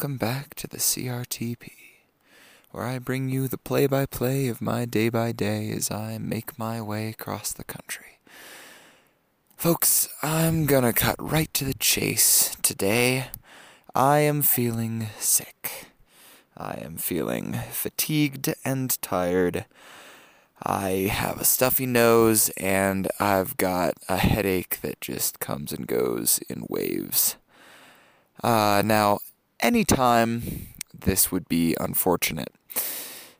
welcome back to the CRTP, where I bring you the play by play of my day by day as I make my way across the country. Folks, I'm gonna cut right to the chase. Today, I am feeling sick. I am feeling fatigued and tired. I have a stuffy nose and I've got a headache that just comes and goes in waves. Uh, now, anytime this would be unfortunate.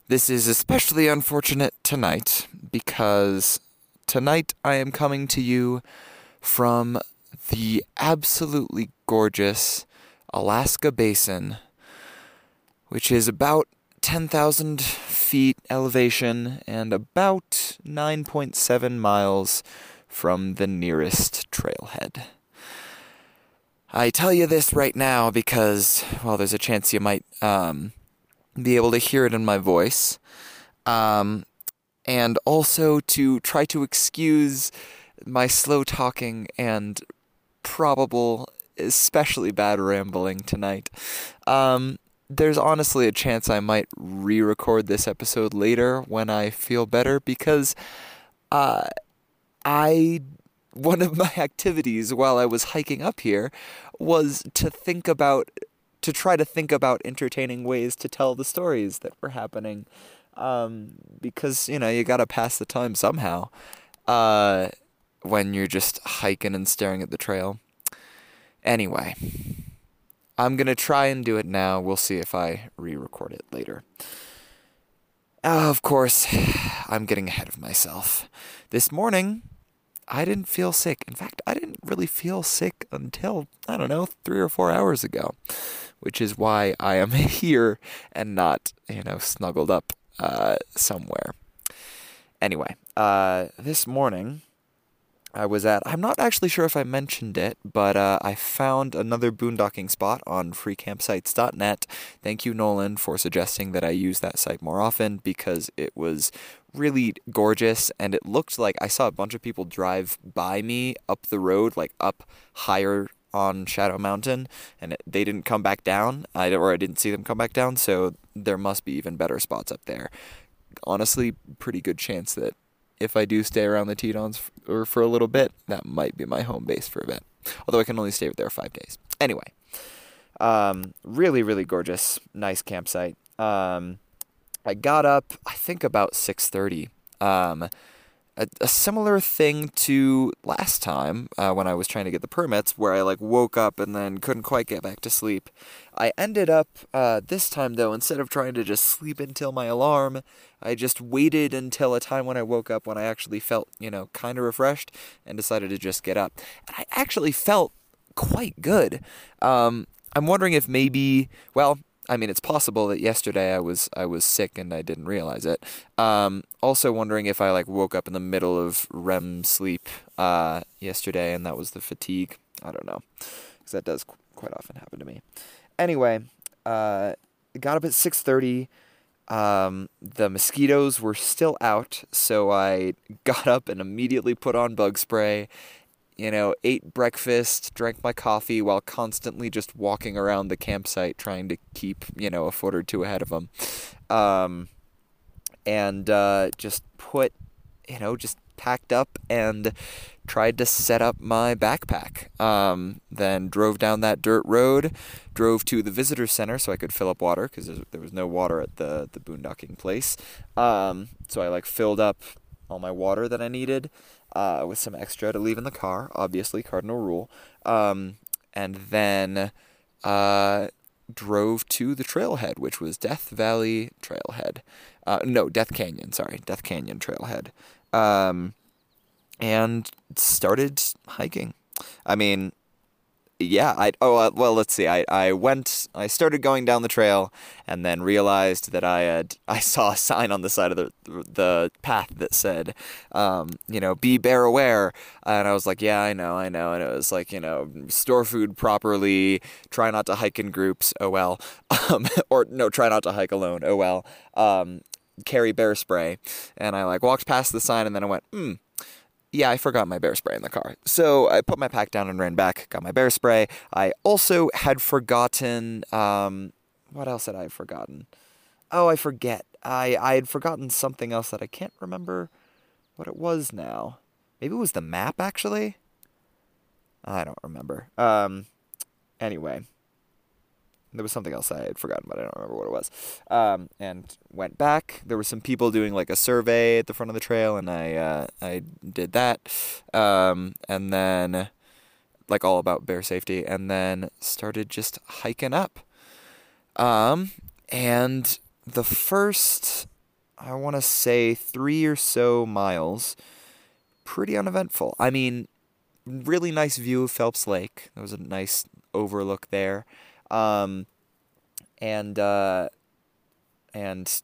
This is especially unfortunate tonight because tonight I am coming to you from the absolutely gorgeous Alaska Basin, which is about 10,000 feet elevation and about 9.7 miles from the nearest trailhead. I tell you this right now because, well, there's a chance you might um, be able to hear it in my voice. Um, and also to try to excuse my slow talking and probable, especially bad rambling tonight. Um, there's honestly a chance I might re record this episode later when I feel better because uh, I. One of my activities while I was hiking up here was to think about, to try to think about entertaining ways to tell the stories that were happening. Um, because, you know, you gotta pass the time somehow. Uh, when you're just hiking and staring at the trail. Anyway, I'm to try and do it now. We'll see if I re record it later. Uh, of course, I'm getting ahead of myself. This morning, I didn't feel sick. In fact, I didn't really feel sick until, I don't know, three or four hours ago, which is why I am here and not, you know, snuggled up uh, somewhere. Anyway, uh, this morning, I was at, I'm not actually sure if I mentioned it, but uh, I found another boondocking spot on freecampsites.net. Thank you, Nolan, for suggesting that I use that site more often because it was really gorgeous and it looked like I saw a bunch of people drive by me up the road, like up higher on Shadow Mountain, and it, they didn't come back down, I, or I didn't see them come back down, so there must be even better spots up there. Honestly, pretty good chance that if I do stay around the Tetons f- or for a little bit, that might be my home base for a bit. Although I can only stay there five days. Anyway, um, really, really gorgeous, nice campsite. Um, I got up, I think about six thirty. Um, a, a similar thing to last time uh, when I was trying to get the permits, where I like woke up and then couldn't quite get back to sleep. I ended up uh, this time though, instead of trying to just sleep until my alarm, I just waited until a time when I woke up when I actually felt, you know, kind of refreshed and decided to just get up. And I actually felt quite good. Um, I'm wondering if maybe, well, I mean, it's possible that yesterday I was I was sick and I didn't realize it. Um, also wondering if I like woke up in the middle of REM sleep uh, yesterday and that was the fatigue. I don't know, because that does qu- quite often happen to me. Anyway, uh, got up at six thirty. Um, the mosquitoes were still out, so I got up and immediately put on bug spray you know, ate breakfast, drank my coffee while constantly just walking around the campsite trying to keep, you know, a foot or two ahead of them. Um, and uh, just put, you know, just packed up and tried to set up my backpack. Um, then drove down that dirt road, drove to the visitor center so I could fill up water because there was no water at the, the boondocking place. Um, so I like filled up all my water that I needed uh, with some extra to leave in the car, obviously, cardinal rule. Um, and then uh, drove to the trailhead, which was Death Valley Trailhead. Uh, no, Death Canyon, sorry, Death Canyon Trailhead. Um, and started hiking. I mean, yeah, I oh uh, well, let's see. I I went. I started going down the trail, and then realized that I had I saw a sign on the side of the the path that said, um, you know, be bear aware. And I was like, yeah, I know, I know. And it was like, you know, store food properly. Try not to hike in groups. Oh well. Um, or no, try not to hike alone. Oh well. Um, carry bear spray. And I like walked past the sign, and then I went, hmm yeah, I forgot my bear spray in the car. So I put my pack down and ran back, got my bear spray. I also had forgotten, um, what else had I forgotten? Oh, I forget. I, I had forgotten something else that I can't remember what it was now. Maybe it was the map, actually? I don't remember. Um, anyway, there was something else I had forgotten, but I don't remember what it was. Um, and went back. There were some people doing like a survey at the front of the trail, and I uh, I did that. Um, and then like all about bear safety, and then started just hiking up. Um, and the first, I want to say three or so miles, pretty uneventful. I mean, really nice view of Phelps Lake. There was a nice overlook there. Um, and uh, and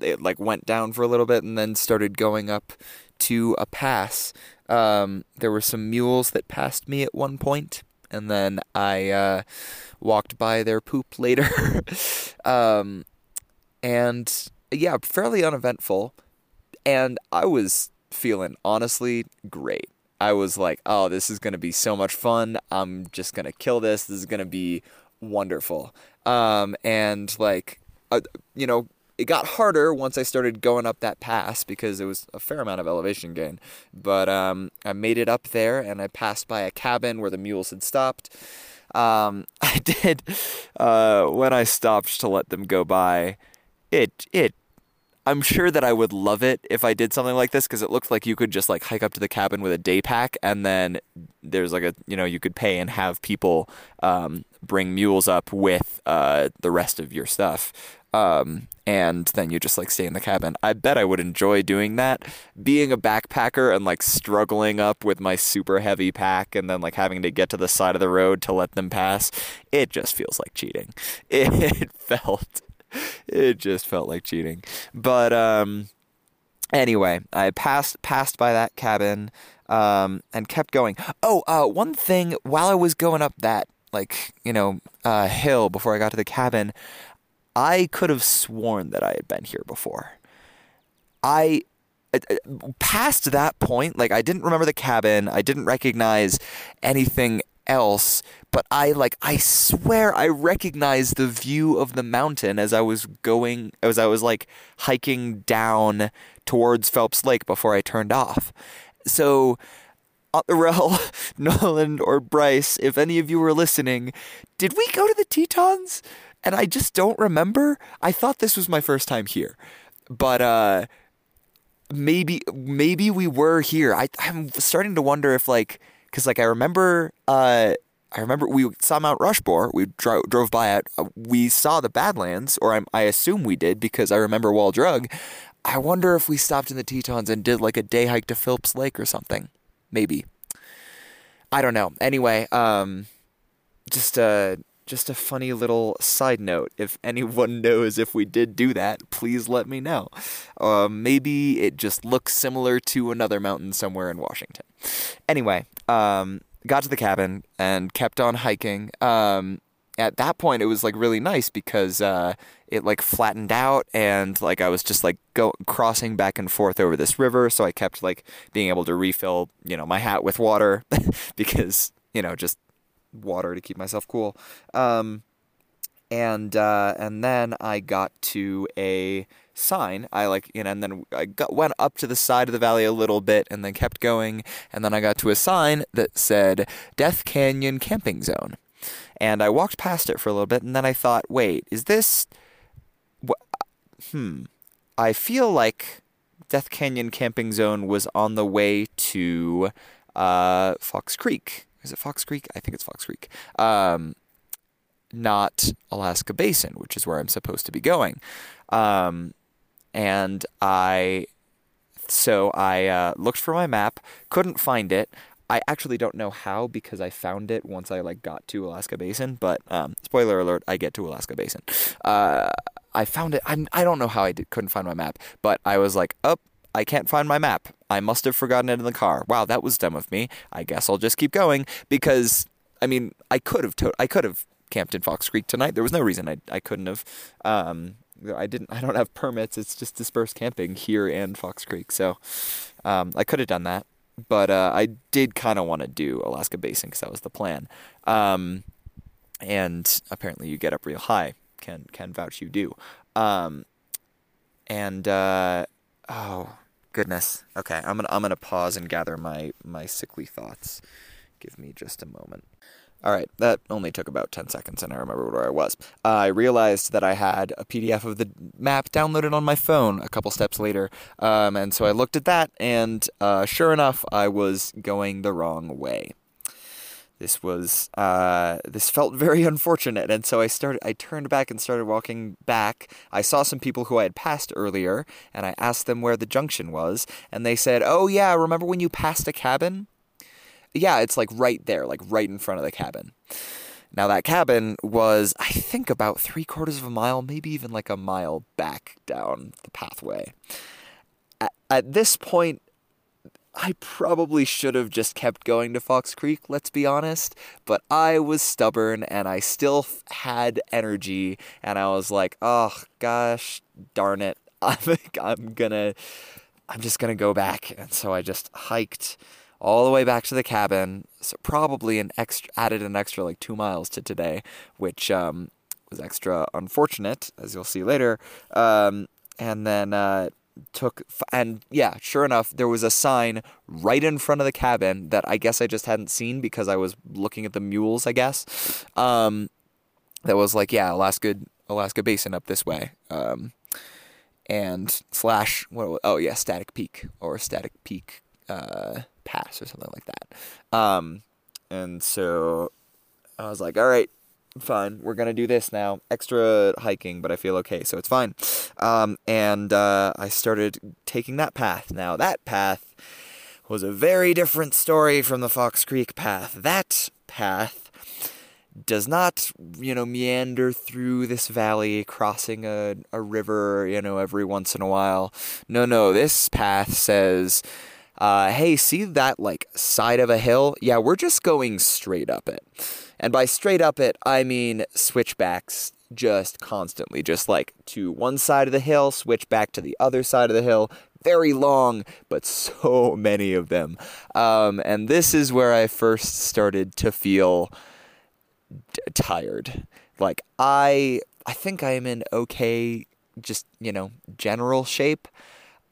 it like went down for a little bit and then started going up to a pass. Um, there were some mules that passed me at one point, and then I uh, walked by their poop later. um, and yeah, fairly uneventful. And I was feeling honestly great. I was like, oh, this is going to be so much fun. I'm just going to kill this. This is going to be wonderful. Um, and like, uh, you know, it got harder once I started going up that pass because it was a fair amount of elevation gain. But um, I made it up there and I passed by a cabin where the mules had stopped. Um, I did, uh, when I stopped to let them go by, it, it I'm sure that I would love it if I did something like this because it looked like you could just like hike up to the cabin with a day pack and then there's like a you know you could pay and have people um, bring mules up with uh, the rest of your stuff um, and then you just like stay in the cabin. I bet I would enjoy doing that. Being a backpacker and like struggling up with my super heavy pack and then like having to get to the side of the road to let them pass, it just feels like cheating. It felt it just felt like cheating. But um, anyway, I passed passed by that cabin um, and kept going. Oh, uh, one thing while I was going up that like you know uh, hill before I got to the cabin, I could have sworn that I had been here before. I uh, uh, past that point, like I didn't remember the cabin. I didn't recognize anything else, but I like I swear I recognized the view of the mountain as I was going as I was like hiking down towards Phelps Lake before I turned off. So Rel, Nolan, or Bryce, if any of you were listening, did we go to the Tetons? And I just don't remember. I thought this was my first time here. But uh maybe maybe we were here. I I'm starting to wonder if like because like I remember, uh, I remember we saw Mount Rushmore. We dro- drove by it. Uh, we saw the Badlands, or I'm, I assume we did because I remember Wall Drug. I wonder if we stopped in the Tetons and did like a day hike to Phelps Lake or something. Maybe. I don't know. Anyway, um, just uh, just a funny little side note. If anyone knows if we did do that, please let me know. Uh, maybe it just looks similar to another mountain somewhere in Washington. Anyway, um, got to the cabin and kept on hiking. Um, at that point, it was like really nice because uh, it like flattened out and like I was just like go crossing back and forth over this river. So I kept like being able to refill, you know, my hat with water because you know just water to keep myself cool. Um, and uh, and then I got to a sign. I like you know, and then I got, went up to the side of the valley a little bit, and then kept going, and then I got to a sign that said Death Canyon Camping Zone, and I walked past it for a little bit, and then I thought, wait, is this? Hmm, I feel like Death Canyon Camping Zone was on the way to uh, Fox Creek is it Fox Creek? I think it's Fox Creek. Um, not Alaska Basin, which is where I'm supposed to be going. Um, and I, so I uh, looked for my map, couldn't find it. I actually don't know how because I found it once I like got to Alaska Basin. But um, spoiler alert, I get to Alaska Basin. Uh, I found it. I'm, I don't know how I did, couldn't find my map, but I was like, up. Oh, I can't find my map. I must have forgotten it in the car. Wow, that was dumb of me. I guess I'll just keep going because I mean, I could have to- I could have camped in Fox Creek tonight. There was no reason I I couldn't have. Um, I didn't. I don't have permits. It's just dispersed camping here and Fox Creek. So um, I could have done that, but uh, I did kind of want to do Alaska Basin because that was the plan. Um, and apparently, you get up real high. Can can vouch you do. Um, and uh, oh goodness. Okay, I'm gonna I'm gonna pause and gather my my sickly thoughts. Give me just a moment. All right, that only took about 10 seconds, and I remember where I was. Uh, I realized that I had a PDF of the map downloaded on my phone a couple steps later, um, and so I looked at that, and uh, sure enough, I was going the wrong way. This was uh, this felt very unfortunate, and so I started. I turned back and started walking back. I saw some people who I had passed earlier, and I asked them where the junction was, and they said, "Oh yeah, remember when you passed a cabin?" yeah, it's like right there, like right in front of the cabin. Now, that cabin was, I think, about three quarters of a mile, maybe even like a mile back down the pathway. At, at this point, I probably should have just kept going to Fox Creek, let's be honest, but I was stubborn and I still had energy, and I was like, oh gosh, darn it, I'm, I'm gonna, I'm just gonna go back. And so I just hiked all the way back to the cabin. So probably an extra added an extra like two miles to today, which um, was extra unfortunate, as you'll see later. Um, and then uh, took and yeah, sure enough, there was a sign right in front of the cabin that I guess I just hadn't seen because I was looking at the mules. I guess um, that was like yeah, Alaska Alaska Basin up this way. Um, and slash what oh yeah static peak or static peak uh, pass or something like that. Um, and so I was like, all right, fine, we're gonna do this now. Extra hiking, but I feel okay, so it's fine. Um, and uh, I started taking that path. Now that path was a very different story from the Fox Creek path. That path does not, you know, meander through this valley, crossing a, a river, you know, every once in a while. No, no, this path says uh, hey, see that like side of a hill? Yeah, we're just going straight up it. And by straight up it, I mean switchbacks just constantly, just like to one side of the hill, switch back to the other side of the hill. Very long, but so many of them. Um, and this is where I first started to feel d- tired. Like I, I think I am in okay, just you know, general shape.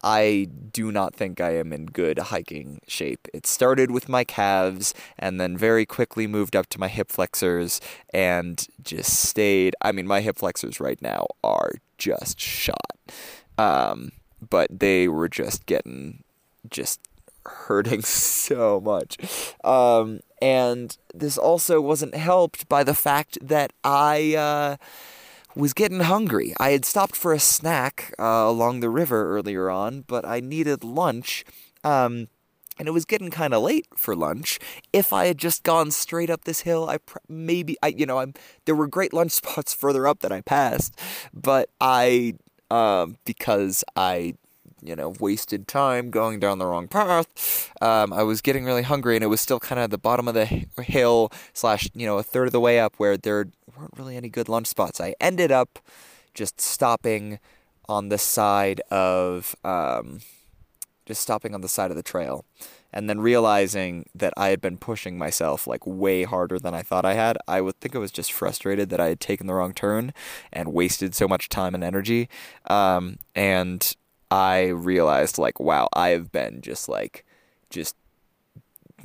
I do not think I am in good hiking shape. It started with my calves and then very quickly moved up to my hip flexors and just stayed. I mean, my hip flexors right now are just shot. Um, but they were just getting just hurting so much. Um, and this also wasn't helped by the fact that I. Uh, was getting hungry. I had stopped for a snack uh, along the river earlier on, but I needed lunch. Um, and it was getting kind of late for lunch. If I had just gone straight up this hill, I pr- maybe I you know I'm there were great lunch spots further up that I passed, but I um, because I you know, wasted time going down the wrong path. Um, I was getting really hungry, and it was still kind of the bottom of the hill slash, you know, a third of the way up where there weren't really any good lunch spots. I ended up just stopping on the side of, um, just stopping on the side of the trail. And then realizing that I had been pushing myself like way harder than I thought I had, I would think I was just frustrated that I had taken the wrong turn and wasted so much time and energy. Um, and I realized like, wow, I have been just like, just,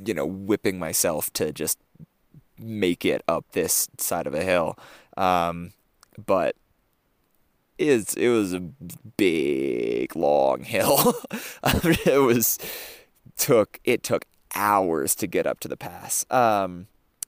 you know, whipping myself to just make it up this side of a hill. Um, but it's, it was a big, long hill. it was, took, it took hours to get up to the pass. Um,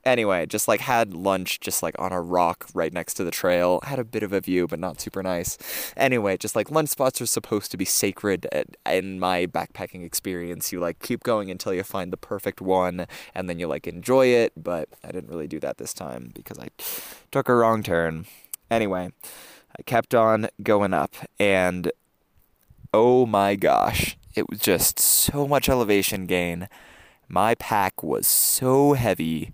Anyway, just like had lunch just like on a rock right next to the trail. Had a bit of a view, but not super nice. Anyway, just like lunch spots are supposed to be sacred eh, in my backpacking experience. You like keep going until you find the perfect one and then you like enjoy it, but I didn't really do that this time because I took a wrong turn. Anyway, I kept on going up and oh my gosh, it was just so much elevation gain. My pack was so heavy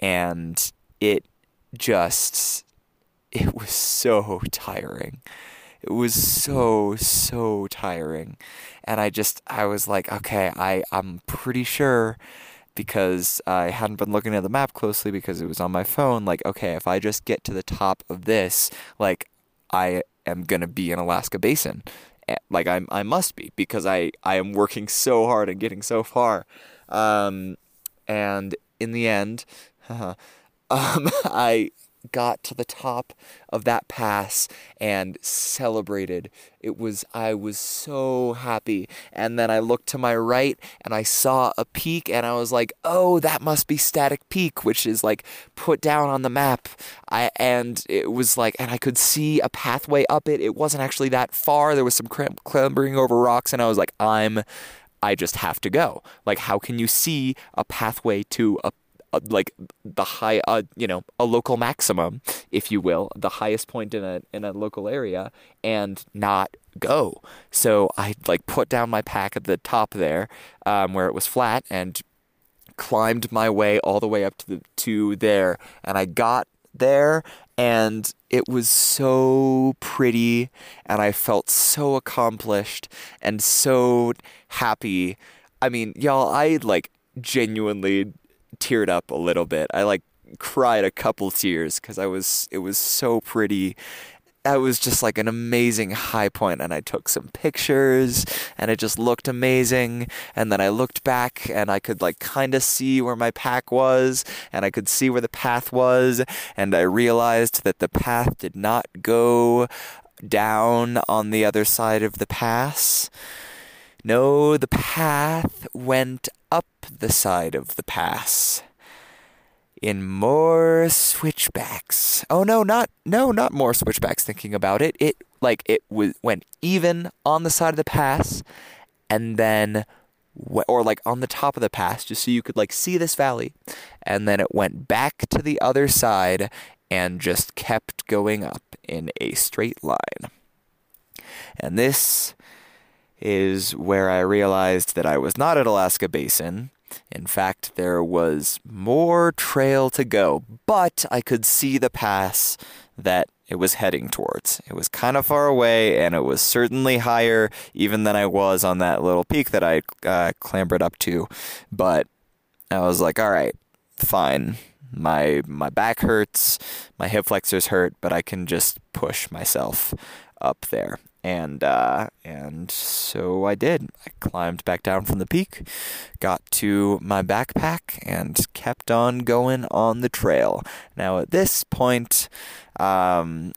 and it just it was so tiring It was so so tiring, and I just I was like, okay, I I'm pretty sure because I hadn't been looking at the map closely because it was on my phone. Like, okay, if I just get to the top of this, like, I am gonna be in Alaska Basin. Like I I must be because I I am working so hard and getting so far. Um, and in the end, um, I got to the top of that pass and celebrated. It was, I was so happy. And then I looked to my right and I saw a peak and I was like, oh, that must be Static Peak, which is like put down on the map. I, and it was like, and I could see a pathway up it. It wasn't actually that far. There was some clambering over rocks and I was like, I'm, I just have to go. Like, how can you see a pathway to a like the high, uh, you know, a local maximum, if you will, the highest point in a in a local area, and not go. So I like put down my pack at the top there, um, where it was flat, and climbed my way all the way up to the to there, and I got there and it was so pretty and I felt so accomplished and so happy. I mean, y'all, I like genuinely teared up a little bit. I like cried a couple tears because I was it was so pretty. That was just like an amazing high point, and I took some pictures, and it just looked amazing. And then I looked back, and I could like kind of see where my pack was, and I could see where the path was, and I realized that the path did not go down on the other side of the pass. No, the path went up the side of the pass in more switchbacks. Oh no, not no, not more switchbacks thinking about it. It like it was went even on the side of the pass and then or like on the top of the pass just so you could like see this valley and then it went back to the other side and just kept going up in a straight line. And this is where I realized that I was not at Alaska Basin. In fact, there was more trail to go, but I could see the pass that it was heading towards. It was kind of far away, and it was certainly higher even than I was on that little peak that I uh, clambered up to. But I was like, all right, fine. My my back hurts, my hip flexors hurt, but I can just push myself up there and uh, and so I did. I climbed back down from the peak, got to my backpack, and kept on going on the trail. Now at this point, um,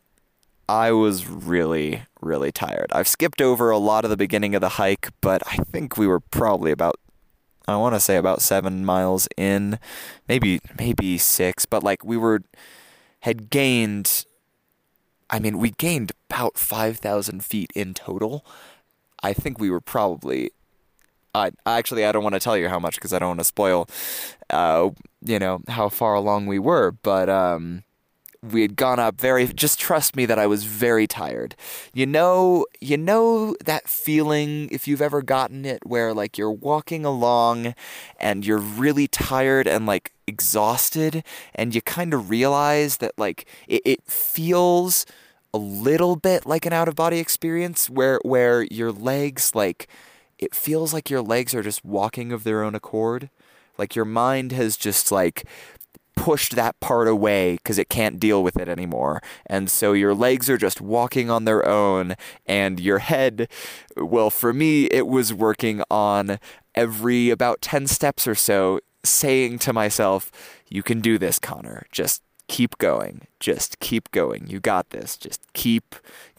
I was really really tired. I've skipped over a lot of the beginning of the hike, but I think we were probably about I want to say about seven miles in, maybe maybe six, but like we were had gained I mean, we gained about 5,000 feet in total. I think we were probably. I actually I don't want to tell you how much because I don't want to spoil, uh, you know how far along we were. But um, we had gone up very just trust me that I was very tired. You know, you know that feeling if you've ever gotten it where like you're walking along and you're really tired and like exhausted and you kind of realize that like it, it feels a little bit like an out of body experience where where your legs like it feels like your legs are just walking of their own accord like your mind has just like pushed that part away because it can't deal with it anymore. And so your legs are just walking on their own, and your head, well, for me, it was working on every about 10 steps or so, saying to myself, You can do this, Connor. Just keep going. Just keep going. You got this. Just keep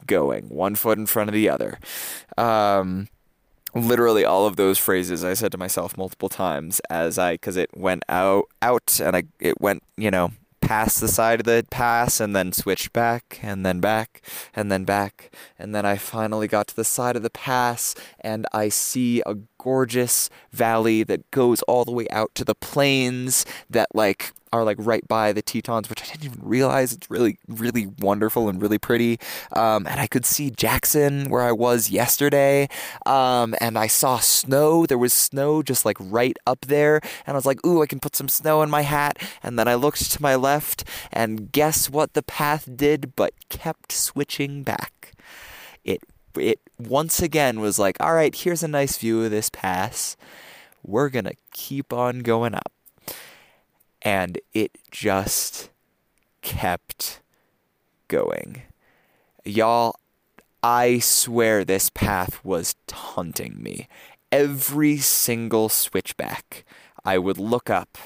going. One foot in front of the other. Um, literally all of those phrases I said to myself multiple times as I, because it went out, out, and I, it went, you know, past the side of the pass and then switched back and then back and then back. And then I finally got to the side of the pass and I see a gorgeous valley that goes all the way out to the plains that like are like right by the Tetons, which I didn't even realize. It's really, really wonderful and really pretty. Um, and I could see Jackson where I was yesterday. Um, and I saw snow. There was snow just like right up there. And I was like, ooh, I can put some snow in my hat. And then I looked to my left, and guess what the path did but kept switching back? it it once again was like, all right, here's a nice view of this pass. We're going to keep on going up. And it just kept going. Y'all, I swear this path was taunting me. Every single switchback, I would look up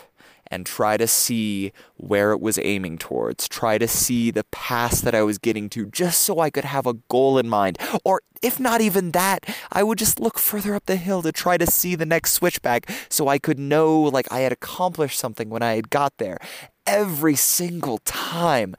and try to see where it was aiming towards, try to see the pass that I was getting to, just so I could have a goal in mind. Or if not even that, I would just look further up the hill to try to see the next switchback so I could know like I had accomplished something when I had got there. Every single time,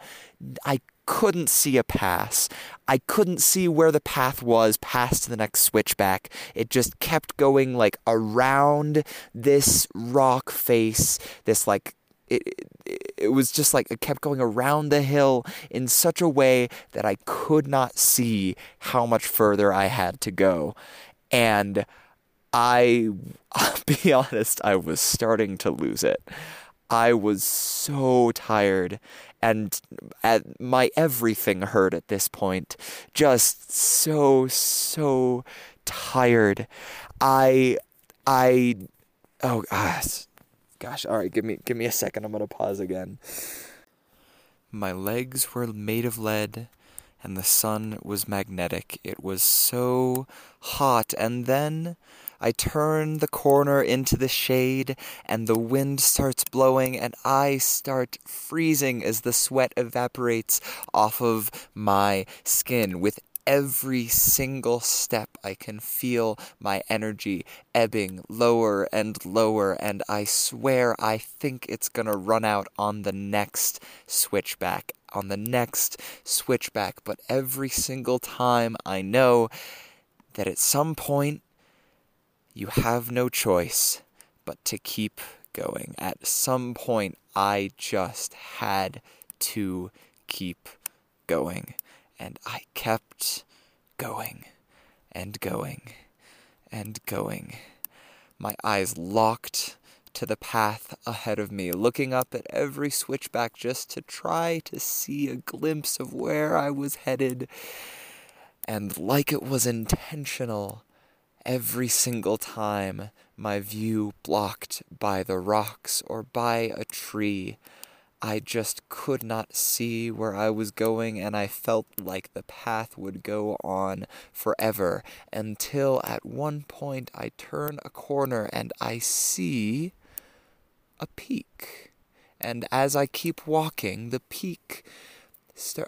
I couldn't see a pass. I couldn't see where the path was past the next switchback. It just kept going like around this rock face, this like it, it, it was just like it kept going around the hill in such a way that I could not see how much further I had to go. And I, I'll be honest, I was starting to lose it. I was so tired and uh, my everything hurt at this point. Just so so tired. I I oh gosh. Gosh, all right, give me give me a second. I'm to pause again. My legs were made of lead and the sun was magnetic. It was so hot and then I turn the corner into the shade, and the wind starts blowing, and I start freezing as the sweat evaporates off of my skin. With every single step, I can feel my energy ebbing lower and lower, and I swear I think it's gonna run out on the next switchback. On the next switchback, but every single time I know that at some point you have no choice but to keep going. At some point, I just had to keep going. And I kept going and going and going. My eyes locked to the path ahead of me, looking up at every switchback just to try to see a glimpse of where I was headed. And like it was intentional, every single time my view blocked by the rocks or by a tree. I just could not see where I was going, and I felt like the path would go on forever until at one point I turn a corner and I see a peak. And as I keep walking, the peak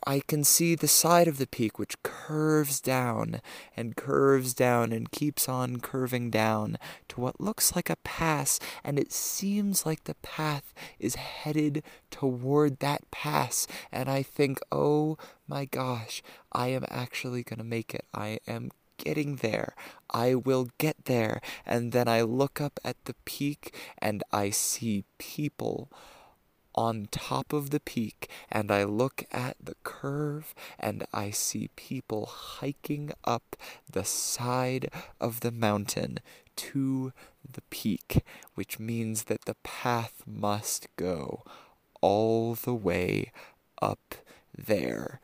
I can see the side of the peak which curves down and curves down and keeps on curving down to what looks like a pass, and it seems like the path is headed toward that pass. And I think, oh my gosh, I am actually going to make it. I am getting there. I will get there. And then I look up at the peak and I see people on top of the peak and I look at the curve and I see people hiking up the side of the mountain to the peak, which means that the path must go all the way up there.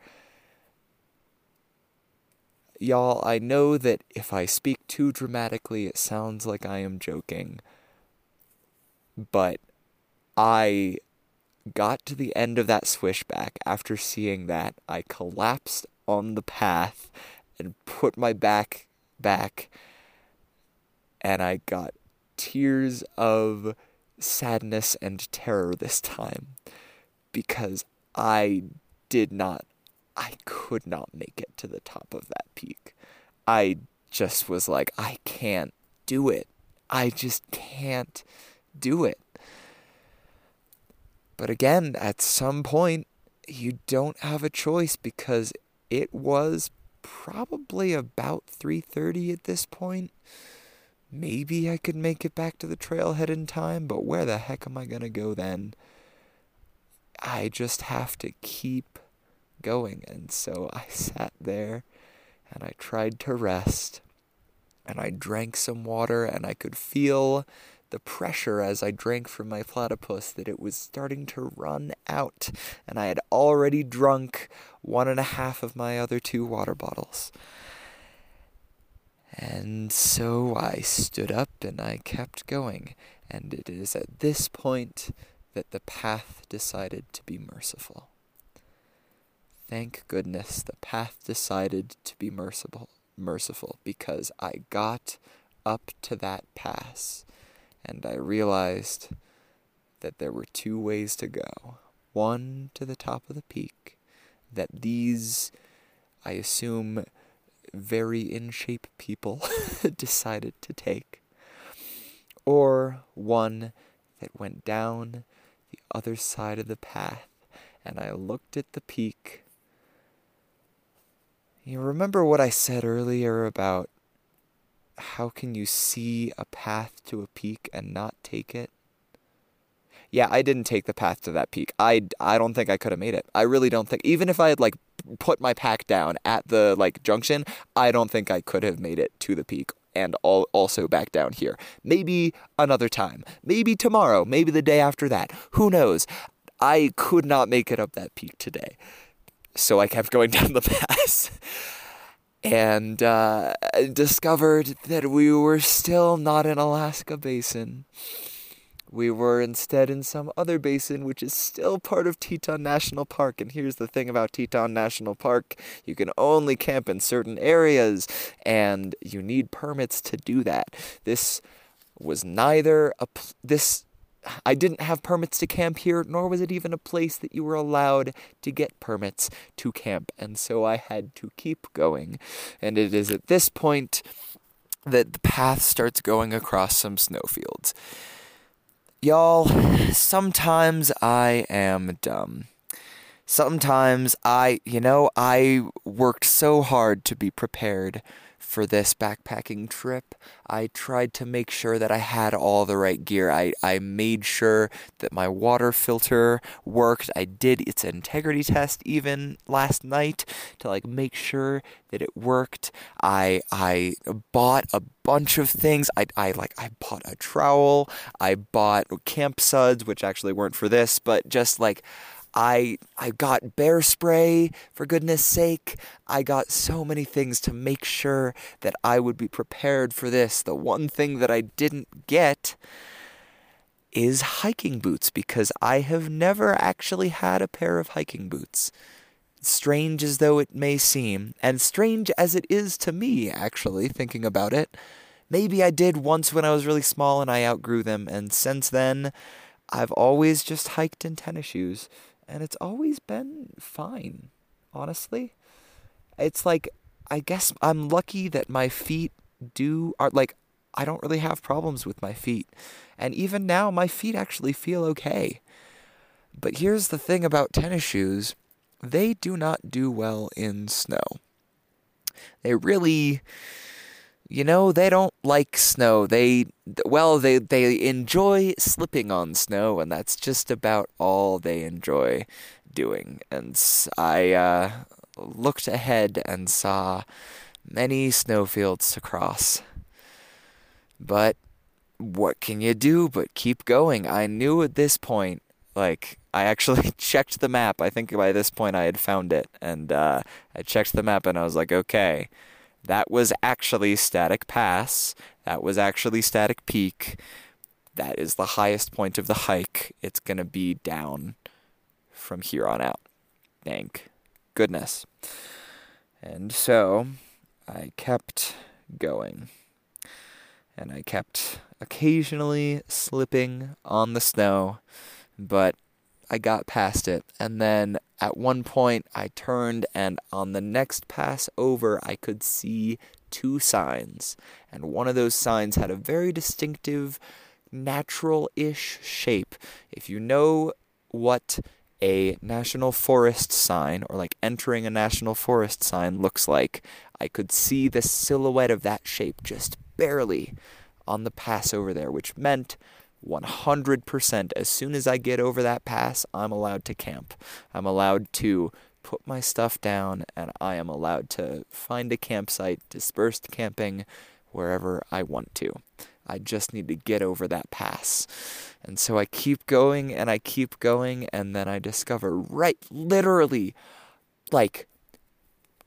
Y'all, I know that if I speak too dramatically, it sounds like I am joking. But I got to the end of that switchback after seeing that, I collapsed on the path and put my back back and I got tears of sadness and terror this time because I did not I could not make it to the top of that peak. I just was like I can't do it. I just can't do it. But again, at some point, you don't have a choice because it was probably about 3:30 at this point. Maybe I could make it back to the trailhead in time, but where the heck am I going to go then? I just have to keep going. And so I sat there and I tried to rest and I drank some water and I could feel the pressure as I drank from my platypus that it was starting to run out, and I had already drunk one and a half of my other two water bottles. And so I stood up and I kept going, and it is at this point that the path decided to be merciful. Thank goodness the path decided to be merciful, merciful because I got up to that pass and I realized that there were two ways to go. One to the top of the peak, that these, I assume, very in shape people decided to take, or one that went down the other side of the path, and I looked at the peak you remember what I said earlier about how can you see a path to a peak and not take it? Yeah, I didn't take the path to that peak. I, I don't think I could have made it. I really don't think even if I had like put my pack down at the like junction, I don't think I could have made it to the peak and all, also back down here. Maybe another time. Maybe tomorrow, maybe the day after that. Who knows? I could not make it up that peak today so I kept going down the pass and uh, discovered that we were still not in Alaska Basin. We were instead in some other basin, which is still part of Teton National Park. And here's the thing about Teton National Park you can only camp in certain areas, and you need permits to do that. This was neither a. This I didn't have permits to camp here, nor was it even a place that you were allowed to get permits to camp, and so I had to keep going. And it is at this point that the path starts going across some snowfields. Y'all, sometimes I am dumb. Sometimes I, you know, I worked so hard to be prepared for this backpacking trip, I tried to make sure that I had all the right gear. I, I made sure that my water filter worked. I did its integrity test even last night to like make sure that it worked. I I bought a bunch of things. I, I like I bought a trowel. I bought camp suds, which actually weren't for this, but just like I I got bear spray for goodness sake. I got so many things to make sure that I would be prepared for this. The one thing that I didn't get is hiking boots because I have never actually had a pair of hiking boots. Strange as though it may seem, and strange as it is to me, actually, thinking about it. Maybe I did once when I was really small and I outgrew them, and since then, I've always just hiked in tennis shoes and it's always been fine, honestly. It's like I guess I'm lucky that my feet do are like I don't really have problems with my feet. And even now my feet actually feel okay. But here's the thing about tennis shoes, they do not do well in snow. They really you know, they don't like snow. They well, they they enjoy slipping on snow, and that's just about all they enjoy doing. And I uh, looked ahead and saw many snowfields to cross. But what can you do but keep going? I knew at this point, like, I actually checked the map. I think by this point I had found it. And uh, I checked the map and I was like, okay, that was actually static pass. That was actually static peak. That is the highest point of the hike. It's going to be down from here on out. Thank goodness. And so I kept going. And I kept occasionally slipping on the snow, but I got past it. And then at one point, I turned, and on the next pass over, I could see two signs. And one of those signs had a very distinctive, natural ish shape. If you know what a national forest sign or like entering a national forest sign looks like, I could see the silhouette of that shape just barely on the pass over there, which meant 100% as soon as I get over that pass, I'm allowed to camp. I'm allowed to put my stuff down and I am allowed to find a campsite, dispersed camping wherever I want to. I just need to get over that pass. And so I keep going and I keep going, and then I discover right, literally, like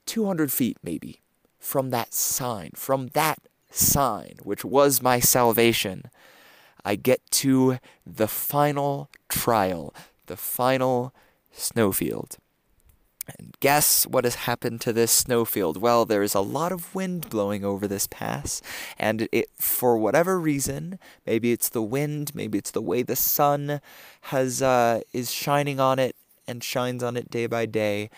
200 feet maybe from that sign, from that sign, which was my salvation, I get to the final trial, the final snowfield. And guess what has happened to this snowfield? Well, there is a lot of wind blowing over this pass, and it, for whatever reason, maybe it's the wind, maybe it's the way the sun has uh, is shining on it and shines on it day by day,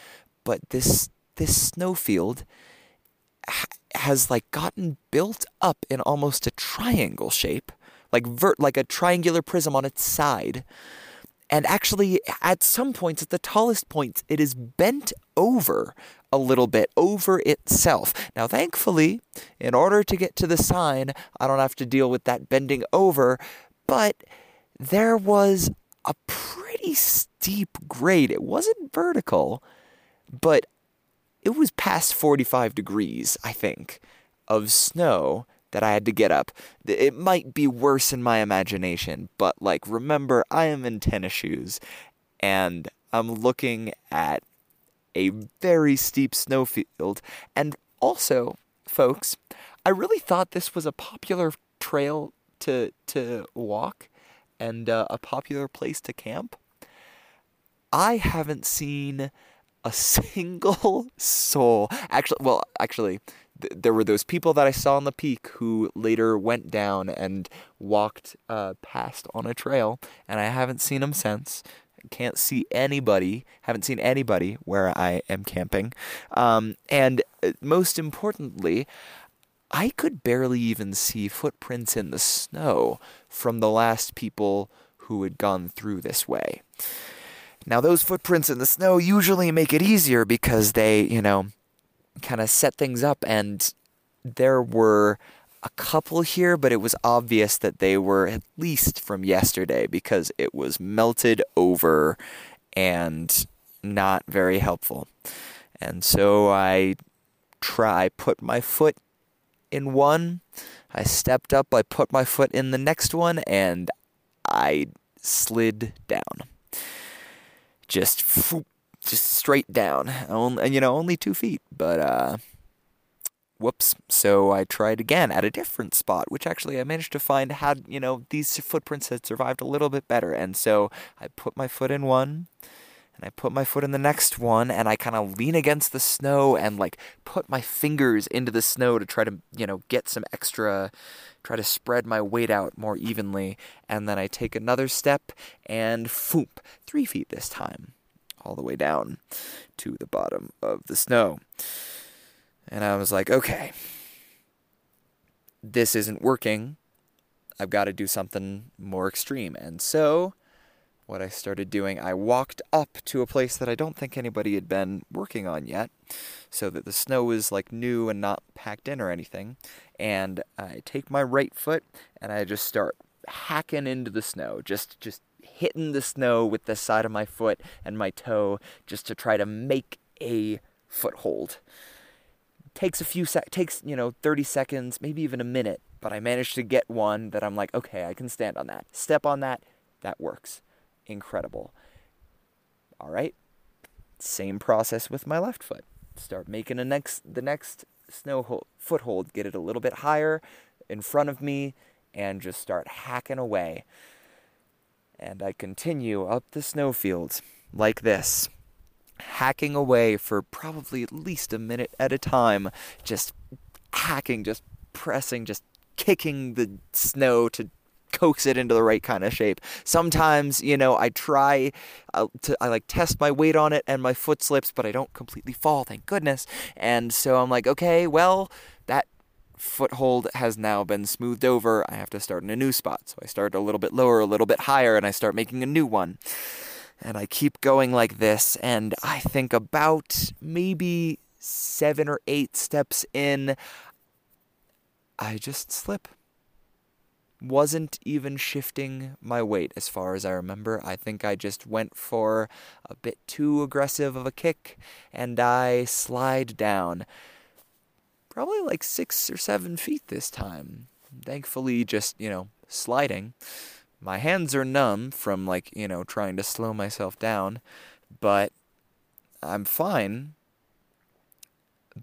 but this this snowfield ha- has like gotten built up in almost a triangle shape, like vert, like a triangular prism on its side and actually, at some points, at the tallest points, it is bent over a little bit over itself. Now, thankfully, in order to get to the sign, I don't have to deal with that bending over, but there was a pretty steep grade. It wasn't vertical, but it was past 45 degrees, I think, of snow that I had to get up. It might be worse in my imagination, but like remember I am in tennis shoes and I'm looking at a very steep snowfield and also folks, I really thought this was a popular trail to to walk and uh, a popular place to camp. I haven't seen a single soul. Actually, well, actually, there were those people that I saw on the peak who later went down and walked uh, past on a trail, and I haven't seen them since. Can't see anybody, haven't seen anybody where I am camping. Um, and uh, most importantly, I could barely even see footprints in the snow from the last people who had gone through this way. Now, those footprints in the snow usually make it easier because they, you know, kind of set things up, and there were a couple here, but it was obvious that they were at least from yesterday because it was melted over and not very helpful. And so I try put my foot in one, I stepped up, I put my foot in the next one, and I slid down. Just just straight down. And, you know, only two feet. But, uh, whoops. So I tried again at a different spot, which actually I managed to find had, you know, these footprints had survived a little bit better. And so I put my foot in one. And I put my foot in the next one and I kind of lean against the snow and like put my fingers into the snow to try to, you know, get some extra, try to spread my weight out more evenly. And then I take another step and foop, three feet this time all the way down to the bottom of the snow. And I was like, okay, this isn't working. I've got to do something more extreme. And so, what I started doing, I walked up to a place that I don't think anybody had been working on yet, so that the snow was like new and not packed in or anything. And I take my right foot and I just start hacking into the snow, just just hitting the snow with the side of my foot and my toe just to try to make a foothold. Takes a few sec takes, you know, 30 seconds, maybe even a minute, but I managed to get one that I'm like, okay, I can stand on that. Step on that, that works. Incredible. All right. Same process with my left foot. Start making a next the next snow ho- foothold, get it a little bit higher in front of me and just start hacking away and I continue up the snowfield like this, hacking away for probably at least a minute at a time, just hacking, just pressing, just kicking the snow to coax it into the right kind of shape. Sometimes, you know, I try uh, to I like test my weight on it and my foot slips, but I don't completely fall, thank goodness. And so I'm like, okay, well, that foothold has now been smoothed over. I have to start in a new spot. So I start a little bit lower, a little bit higher, and I start making a new one. And I keep going like this, and I think about maybe seven or eight steps in, I just slip. Wasn't even shifting my weight as far as I remember. I think I just went for a bit too aggressive of a kick and I slide down probably like six or seven feet this time. Thankfully, just, you know, sliding. My hands are numb from, like, you know, trying to slow myself down, but I'm fine.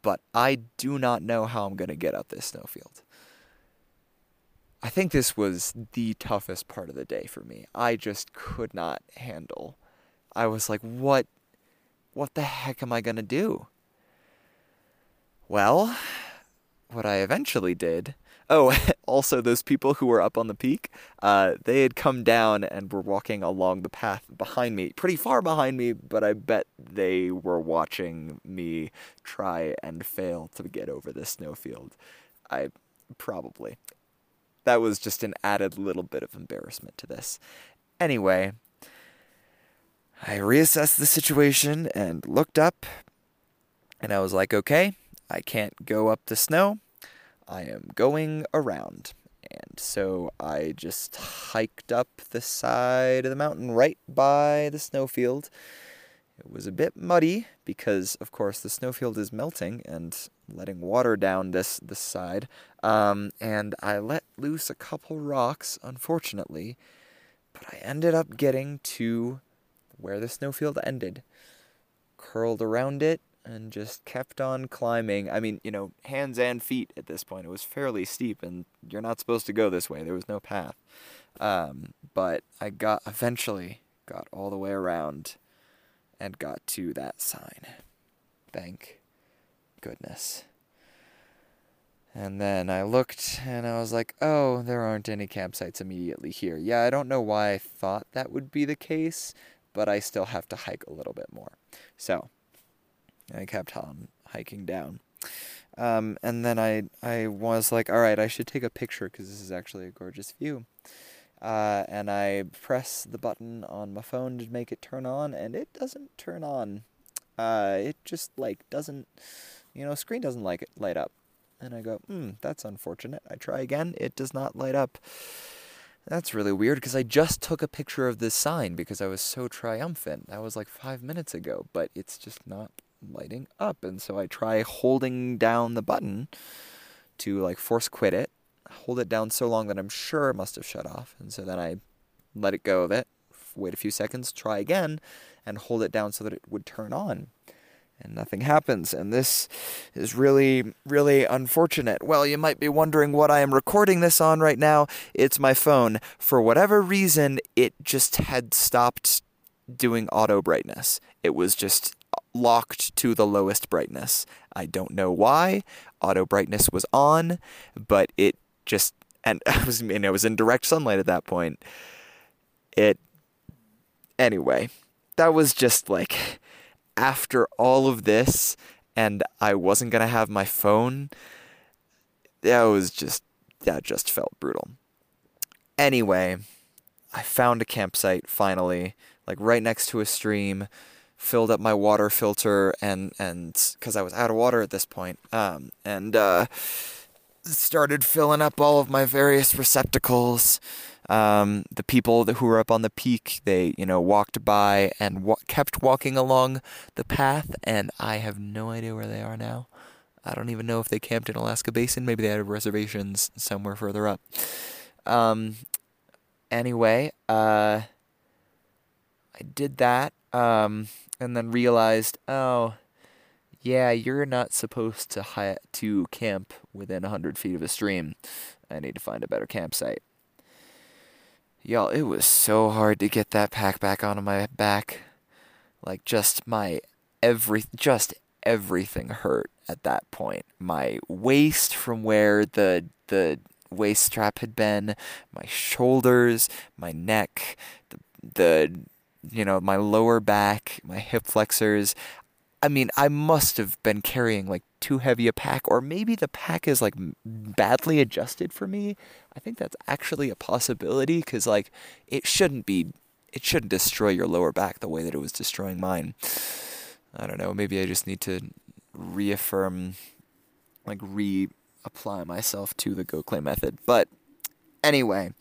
But I do not know how I'm going to get up this snowfield. I think this was the toughest part of the day for me. I just could not handle. I was like, what what the heck am I going to do? Well, what I eventually did. Oh, also those people who were up on the peak, uh, they had come down and were walking along the path behind me, pretty far behind me, but I bet they were watching me try and fail to get over this snowfield. I probably. That was just an added little bit of embarrassment to this. Anyway, I reassessed the situation and looked up, and I was like, okay, I can't go up the snow. I am going around. And so I just hiked up the side of the mountain right by the snowfield. It was a bit muddy because, of course, the snowfield is melting and letting water down this this side. Um, and I let loose a couple rocks, unfortunately, but I ended up getting to where the snowfield ended, curled around it, and just kept on climbing. I mean, you know, hands and feet at this point. It was fairly steep, and you're not supposed to go this way. There was no path. Um, but I got eventually got all the way around and got to that sign. Thank goodness. And then I looked and I was like, oh, there aren't any campsites immediately here. Yeah, I don't know why I thought that would be the case, but I still have to hike a little bit more. So I kept on hiking down. Um, and then I, I was like, all right, I should take a picture because this is actually a gorgeous view. Uh, and I press the button on my phone to make it turn on, and it doesn't turn on. Uh, it just like doesn't, you know, screen doesn't like it light up. And I go, hmm, that's unfortunate. I try again, it does not light up. That's really weird because I just took a picture of this sign because I was so triumphant. That was like five minutes ago, but it's just not lighting up. And so I try holding down the button to like force quit it, hold it down so long that I'm sure it must have shut off. And so then I let it go of it, wait a few seconds, try again, and hold it down so that it would turn on and nothing happens. And this is really, really unfortunate. Well, you might be wondering what I am recording this on right now. It's my phone. For whatever reason, it just had stopped doing auto brightness. It was just locked to the lowest brightness. I don't know why. Auto brightness was on, but it just and I was and I was in direct sunlight at that point. It anyway, that was just like after all of this and I wasn't going to have my phone, that was just, that just felt brutal. Anyway, I found a campsite finally, like right next to a stream, filled up my water filter and, and, cause I was out of water at this point, um, and, uh, started filling up all of my various receptacles, um, the people who were up on the peak, they you know walked by and wa- kept walking along the path, and I have no idea where they are now. I don't even know if they camped in Alaska Basin. Maybe they had reservations somewhere further up. Um, anyway, uh, I did that, um, and then realized, oh, yeah, you're not supposed to hi- to camp within a hundred feet of a stream. I need to find a better campsite. Y'all, it was so hard to get that pack back onto my back. Like just my every just everything hurt at that point. My waist from where the the waist strap had been, my shoulders, my neck, the the you know, my lower back, my hip flexors. I mean, I must have been carrying like too heavy a pack, or maybe the pack is like badly adjusted for me. I think that's actually a possibility because like it shouldn't be, it shouldn't destroy your lower back the way that it was destroying mine. I don't know. Maybe I just need to reaffirm, like reapply myself to the Go Clay method. But anyway.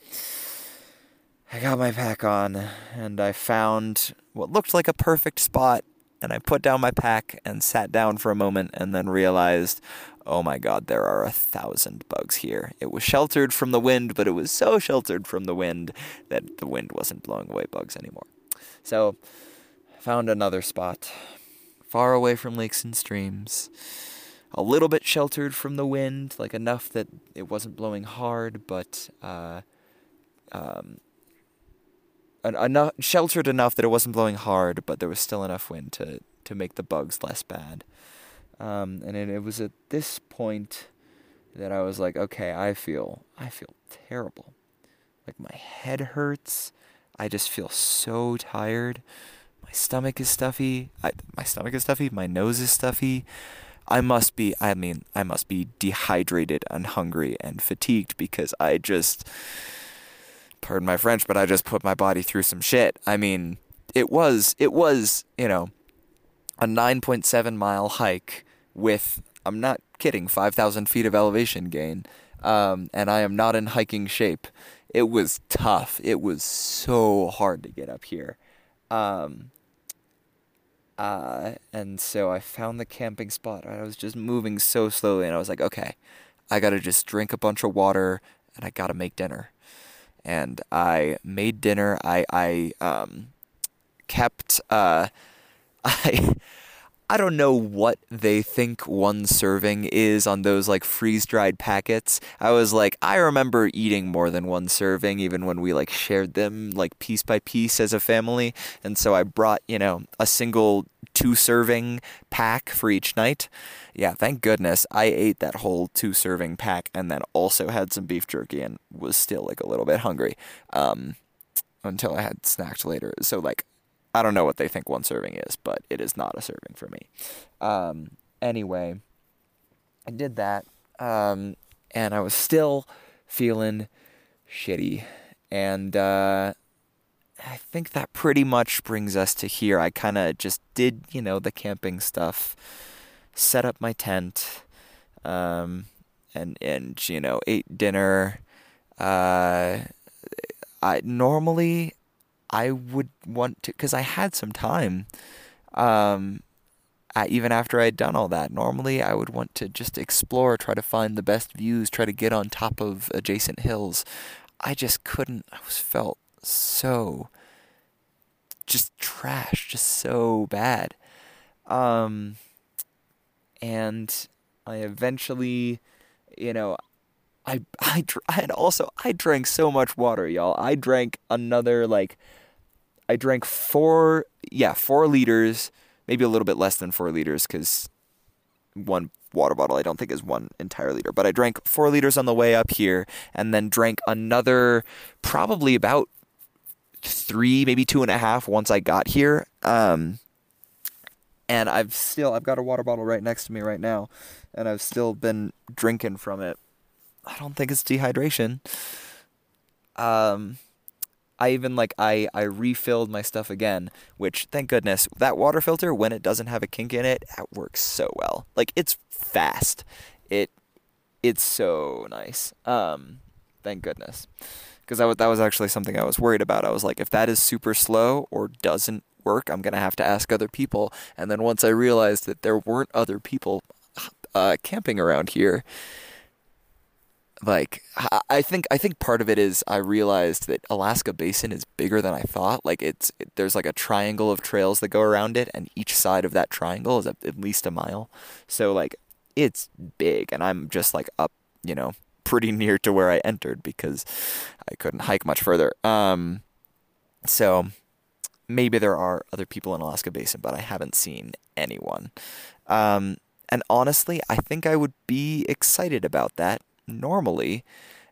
I got my pack on and I found what looked like a perfect spot and I put down my pack and sat down for a moment and then realized, oh my god, there are a thousand bugs here. It was sheltered from the wind, but it was so sheltered from the wind that the wind wasn't blowing away bugs anymore. So, found another spot, far away from lakes and streams. a little bit sheltered from the wind, like enough that it wasn't blowing hard, but uh, um, enough sheltered enough that it wasn't blowing hard, but there was still enough wind to to make the bugs less bad. Um, and it, it was at this point that I was like, okay, I feel I feel terrible. Like my head hurts. I just feel so tired. My stomach is stuffy. I, my stomach is stuffy. My nose is stuffy. I must be, I mean, I must be dehydrated and hungry and fatigued because I just, pardon my French, but I just put my body through some shit. I mean, it was, it was, you know, a 9.7 mile hike with, I'm not kidding, 5,000 feet of elevation gain. Um, and I am not in hiking shape. It was tough. It was so hard to get up here. Um, uh, and so I found the camping spot. I was just moving so slowly, and I was like, okay, I gotta just drink a bunch of water, and I gotta make dinner. And I made dinner. I I um, kept uh, I I don't know what they think one serving is on those like freeze dried packets. I was like, I remember eating more than one serving, even when we like shared them like piece by piece as a family. And so I brought, you know, a single two serving pack for each night. Yeah, thank goodness I ate that whole two serving pack and then also had some beef jerky and was still like a little bit hungry um, until I had snacked later. So, like, I don't know what they think one serving is, but it is not a serving for me. Um, anyway, I did that, um, and I was still feeling shitty. And uh, I think that pretty much brings us to here. I kind of just did, you know, the camping stuff, set up my tent, um, and and you know, ate dinner. Uh, I normally I would want to, because I had some time, um, even after I'd done all that. Normally, I would want to just explore, try to find the best views, try to get on top of adjacent hills. I just couldn't. I was felt so just trash, just so bad. Um, and I eventually, you know, I I and also I drank so much water, y'all. I drank another like I drank four, yeah, four liters, maybe a little bit less than four liters because one water bottle I don't think is one entire liter. But I drank four liters on the way up here and then drank another probably about three, maybe two and a half once I got here. Um, and I've still I've got a water bottle right next to me right now, and I've still been drinking from it. I don't think it's dehydration. Um, I even like I I refilled my stuff again, which thank goodness that water filter when it doesn't have a kink in it, it works so well. Like it's fast. It it's so nice. Um, thank goodness, because that that was actually something I was worried about. I was like, if that is super slow or doesn't work, I'm gonna have to ask other people. And then once I realized that there weren't other people uh, camping around here, like I think I think part of it is I realized that Alaska Basin is bigger than I thought. Like it's it, there's like a triangle of trails that go around it, and each side of that triangle is at, at least a mile. So like it's big, and I'm just like up, you know, pretty near to where I entered because I couldn't hike much further. Um, so maybe there are other people in Alaska Basin, but I haven't seen anyone. Um, and honestly, I think I would be excited about that normally.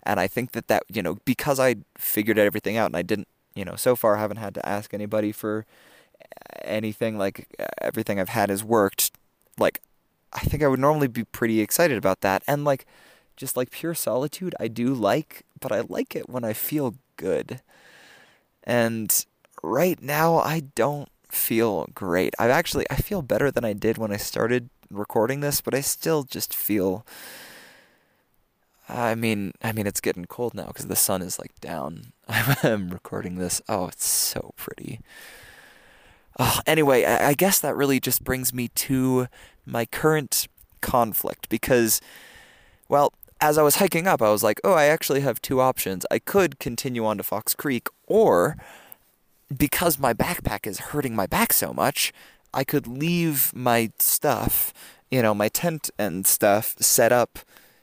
And I think that that, you know, because I figured everything out and I didn't, you know, so far I haven't had to ask anybody for uh, anything like uh, everything I've had has worked. Like, I think I would normally be pretty excited about that. And like, just like pure solitude, I do like, but I like it when I feel good. And right now, I don't feel great. I've actually I feel better than I did when I started recording this, but I still just feel I mean, I mean, it's getting cold now because the sun is like down. I'm recording this. Oh, it's so pretty. Oh, anyway, I, I guess that really just brings me to my current conflict because, well, as I was hiking up, I was like, oh, I actually have two options. I could continue on to Fox Creek, or because my backpack is hurting my back so much, I could leave my stuff you know, my tent and stuff set up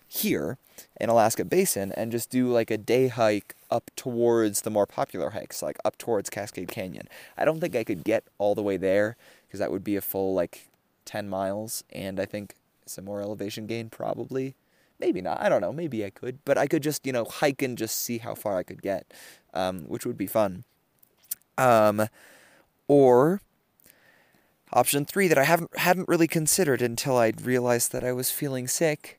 here in Alaska Basin and just do like a day hike up towards the more popular hikes, like up towards Cascade Canyon. I don't think I could get all the way there because that would be a full like 10 miles and I think some more elevation gain probably. Maybe not. I don't know. Maybe I could, but I could just, you know, hike and just see how far I could get, um, which would be fun. Um, or option three that I haven't hadn't really considered until I realized that I was feeling sick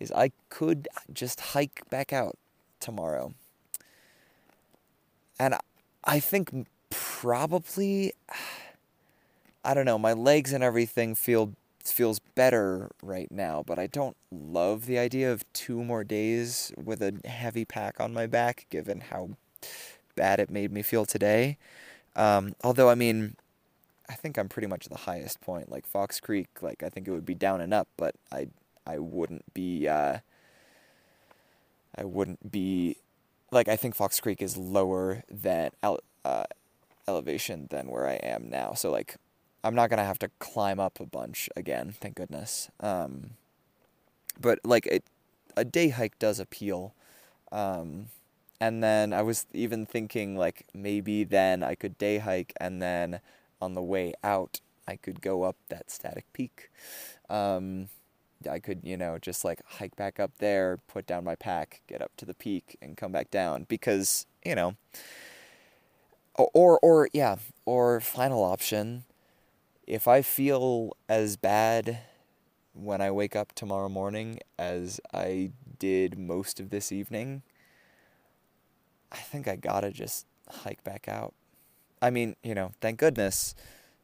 is I could just hike back out tomorrow. And I think probably I don't know, my legs and everything feel feels better right now, but I don't love the idea of two more days with a heavy pack on my back given how bad it made me feel today. Um, although I mean I think I'm pretty much at the highest point. Like Fox Creek, like I think it would be down and up, but I I wouldn't be uh, I wouldn't be like I think Fox Creek is lower than ele- uh, elevation than where I am now. So like I'm not gonna have to climb up a bunch again. Thank goodness. Um, but like it, a day hike does appeal. Um, and then I was even thinking like maybe then I could day hike and then on the way out I could go up that static peak. Um, I could, you know, just like hike back up there, put down my pack, get up to the peak, and come back down because, you know, or, or, yeah, or final option, if I feel as bad when I wake up tomorrow morning as I did most of this evening, I think I gotta just hike back out. I mean, you know, thank goodness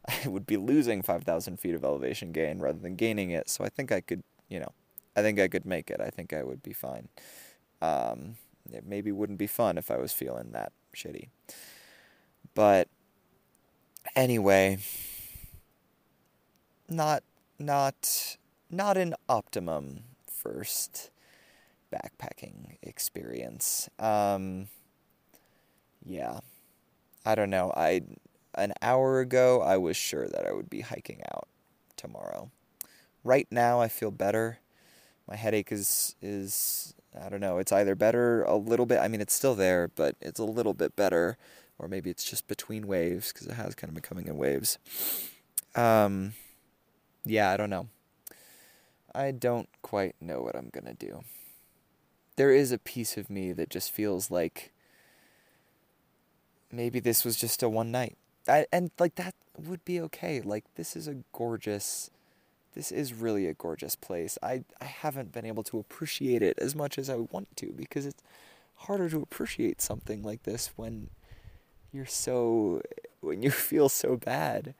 I would be losing 5,000 feet of elevation gain rather than gaining it. So I think I could, you know, I think I could make it. I think I would be fine. Um, it maybe wouldn't be fun if I was feeling that shitty. But anyway, not not not an optimum first backpacking experience. Um, yeah, I don't know. I an hour ago, I was sure that I would be hiking out tomorrow. Right now, I feel better. My headache is is I don't know. It's either better a little bit. I mean, it's still there, but it's a little bit better, or maybe it's just between waves because it has kind of been coming in waves. Um, yeah, I don't know. I don't quite know what I'm gonna do. There is a piece of me that just feels like maybe this was just a one night. I, and like that would be okay. Like this is a gorgeous this is really a gorgeous place. I I haven't been able to appreciate it as much as I want to because it's harder to appreciate something like this when you're so when you feel so bad.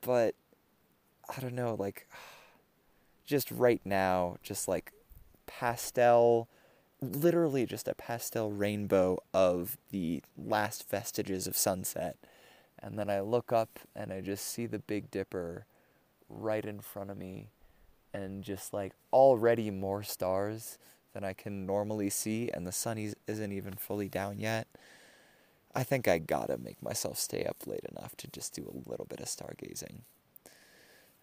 But I don't know, like just right now, just like pastel literally just a pastel rainbow of the last vestiges of sunset. And then I look up and I just see the Big Dipper right in front of me and just like already more stars than I can normally see, and the sun isn't even fully down yet. I think I gotta make myself stay up late enough to just do a little bit of stargazing.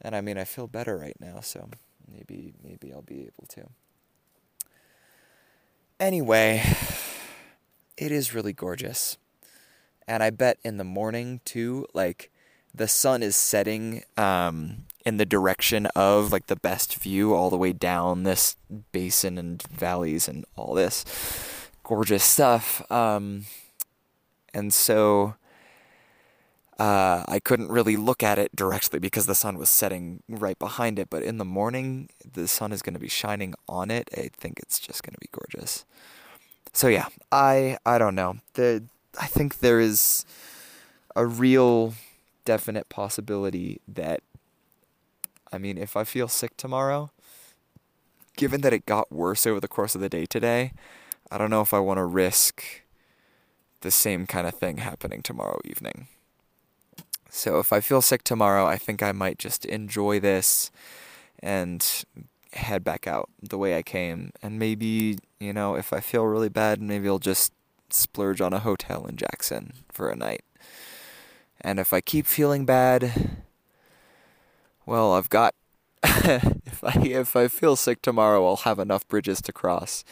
And I mean, I feel better right now, so maybe maybe I'll be able to. Anyway, it is really gorgeous. And I bet in the morning too, like the sun is setting um, in the direction of like the best view all the way down this basin and valleys and all this gorgeous stuff. Um, and so uh, I couldn't really look at it directly because the sun was setting right behind it. But in the morning, the sun is going to be shining on it. I think it's just going to be gorgeous. So yeah, I I don't know. The I think there is a real definite possibility that I mean, if I feel sick tomorrow, given that it got worse over the course of the day today, I don't know if I want to risk the same kind of thing happening tomorrow evening. So if I feel sick tomorrow, I think I might just enjoy this and head back out the way I came. And maybe, you know, if I feel really bad, maybe I'll just splurge on a hotel in Jackson for a night. And if I keep feeling bad, well, I've got if I if I feel sick tomorrow, I'll have enough bridges to cross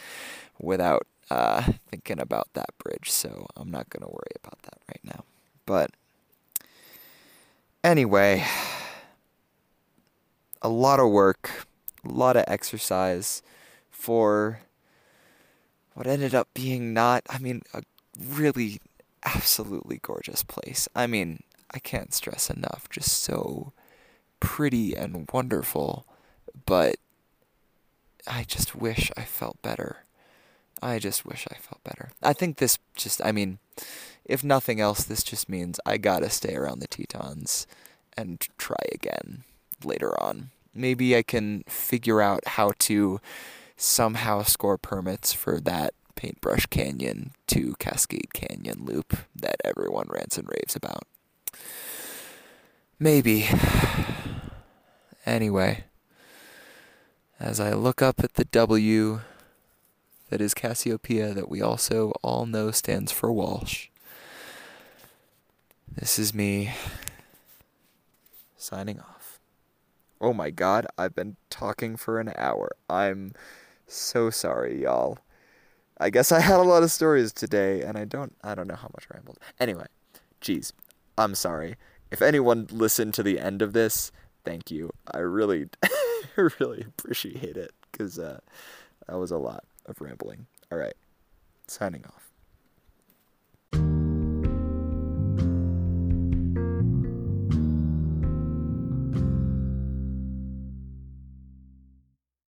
without uh, thinking about that bridge. So I'm not gonna worry about that right now. But anyway, a lot of work, a lot of exercise for what ended up being not. I mean, a really absolutely gorgeous place. I mean, I can't stress enough. Just so pretty and wonderful, but I just wish I felt better. I just wish I felt better. I think this just, I mean, if nothing else, this just means I gotta stay around the Tetons and try again later on. Maybe I can figure out how to somehow score permits for that Paintbrush Canyon to Cascade Canyon loop that everyone rants and raves about. Maybe. Anyway, as I look up at the W that is Cassiopeia, that we also all know stands for Walsh, this is me signing off. Oh my god, I've been talking for an hour. I'm so sorry, y'all. I guess I had a lot of stories today, and I don't I don't know how much I rambled. Anyway, geez, I'm sorry. If anyone listened to the end of this, thank you. I really, really appreciate it because uh, that was a lot of rambling. All right, signing off.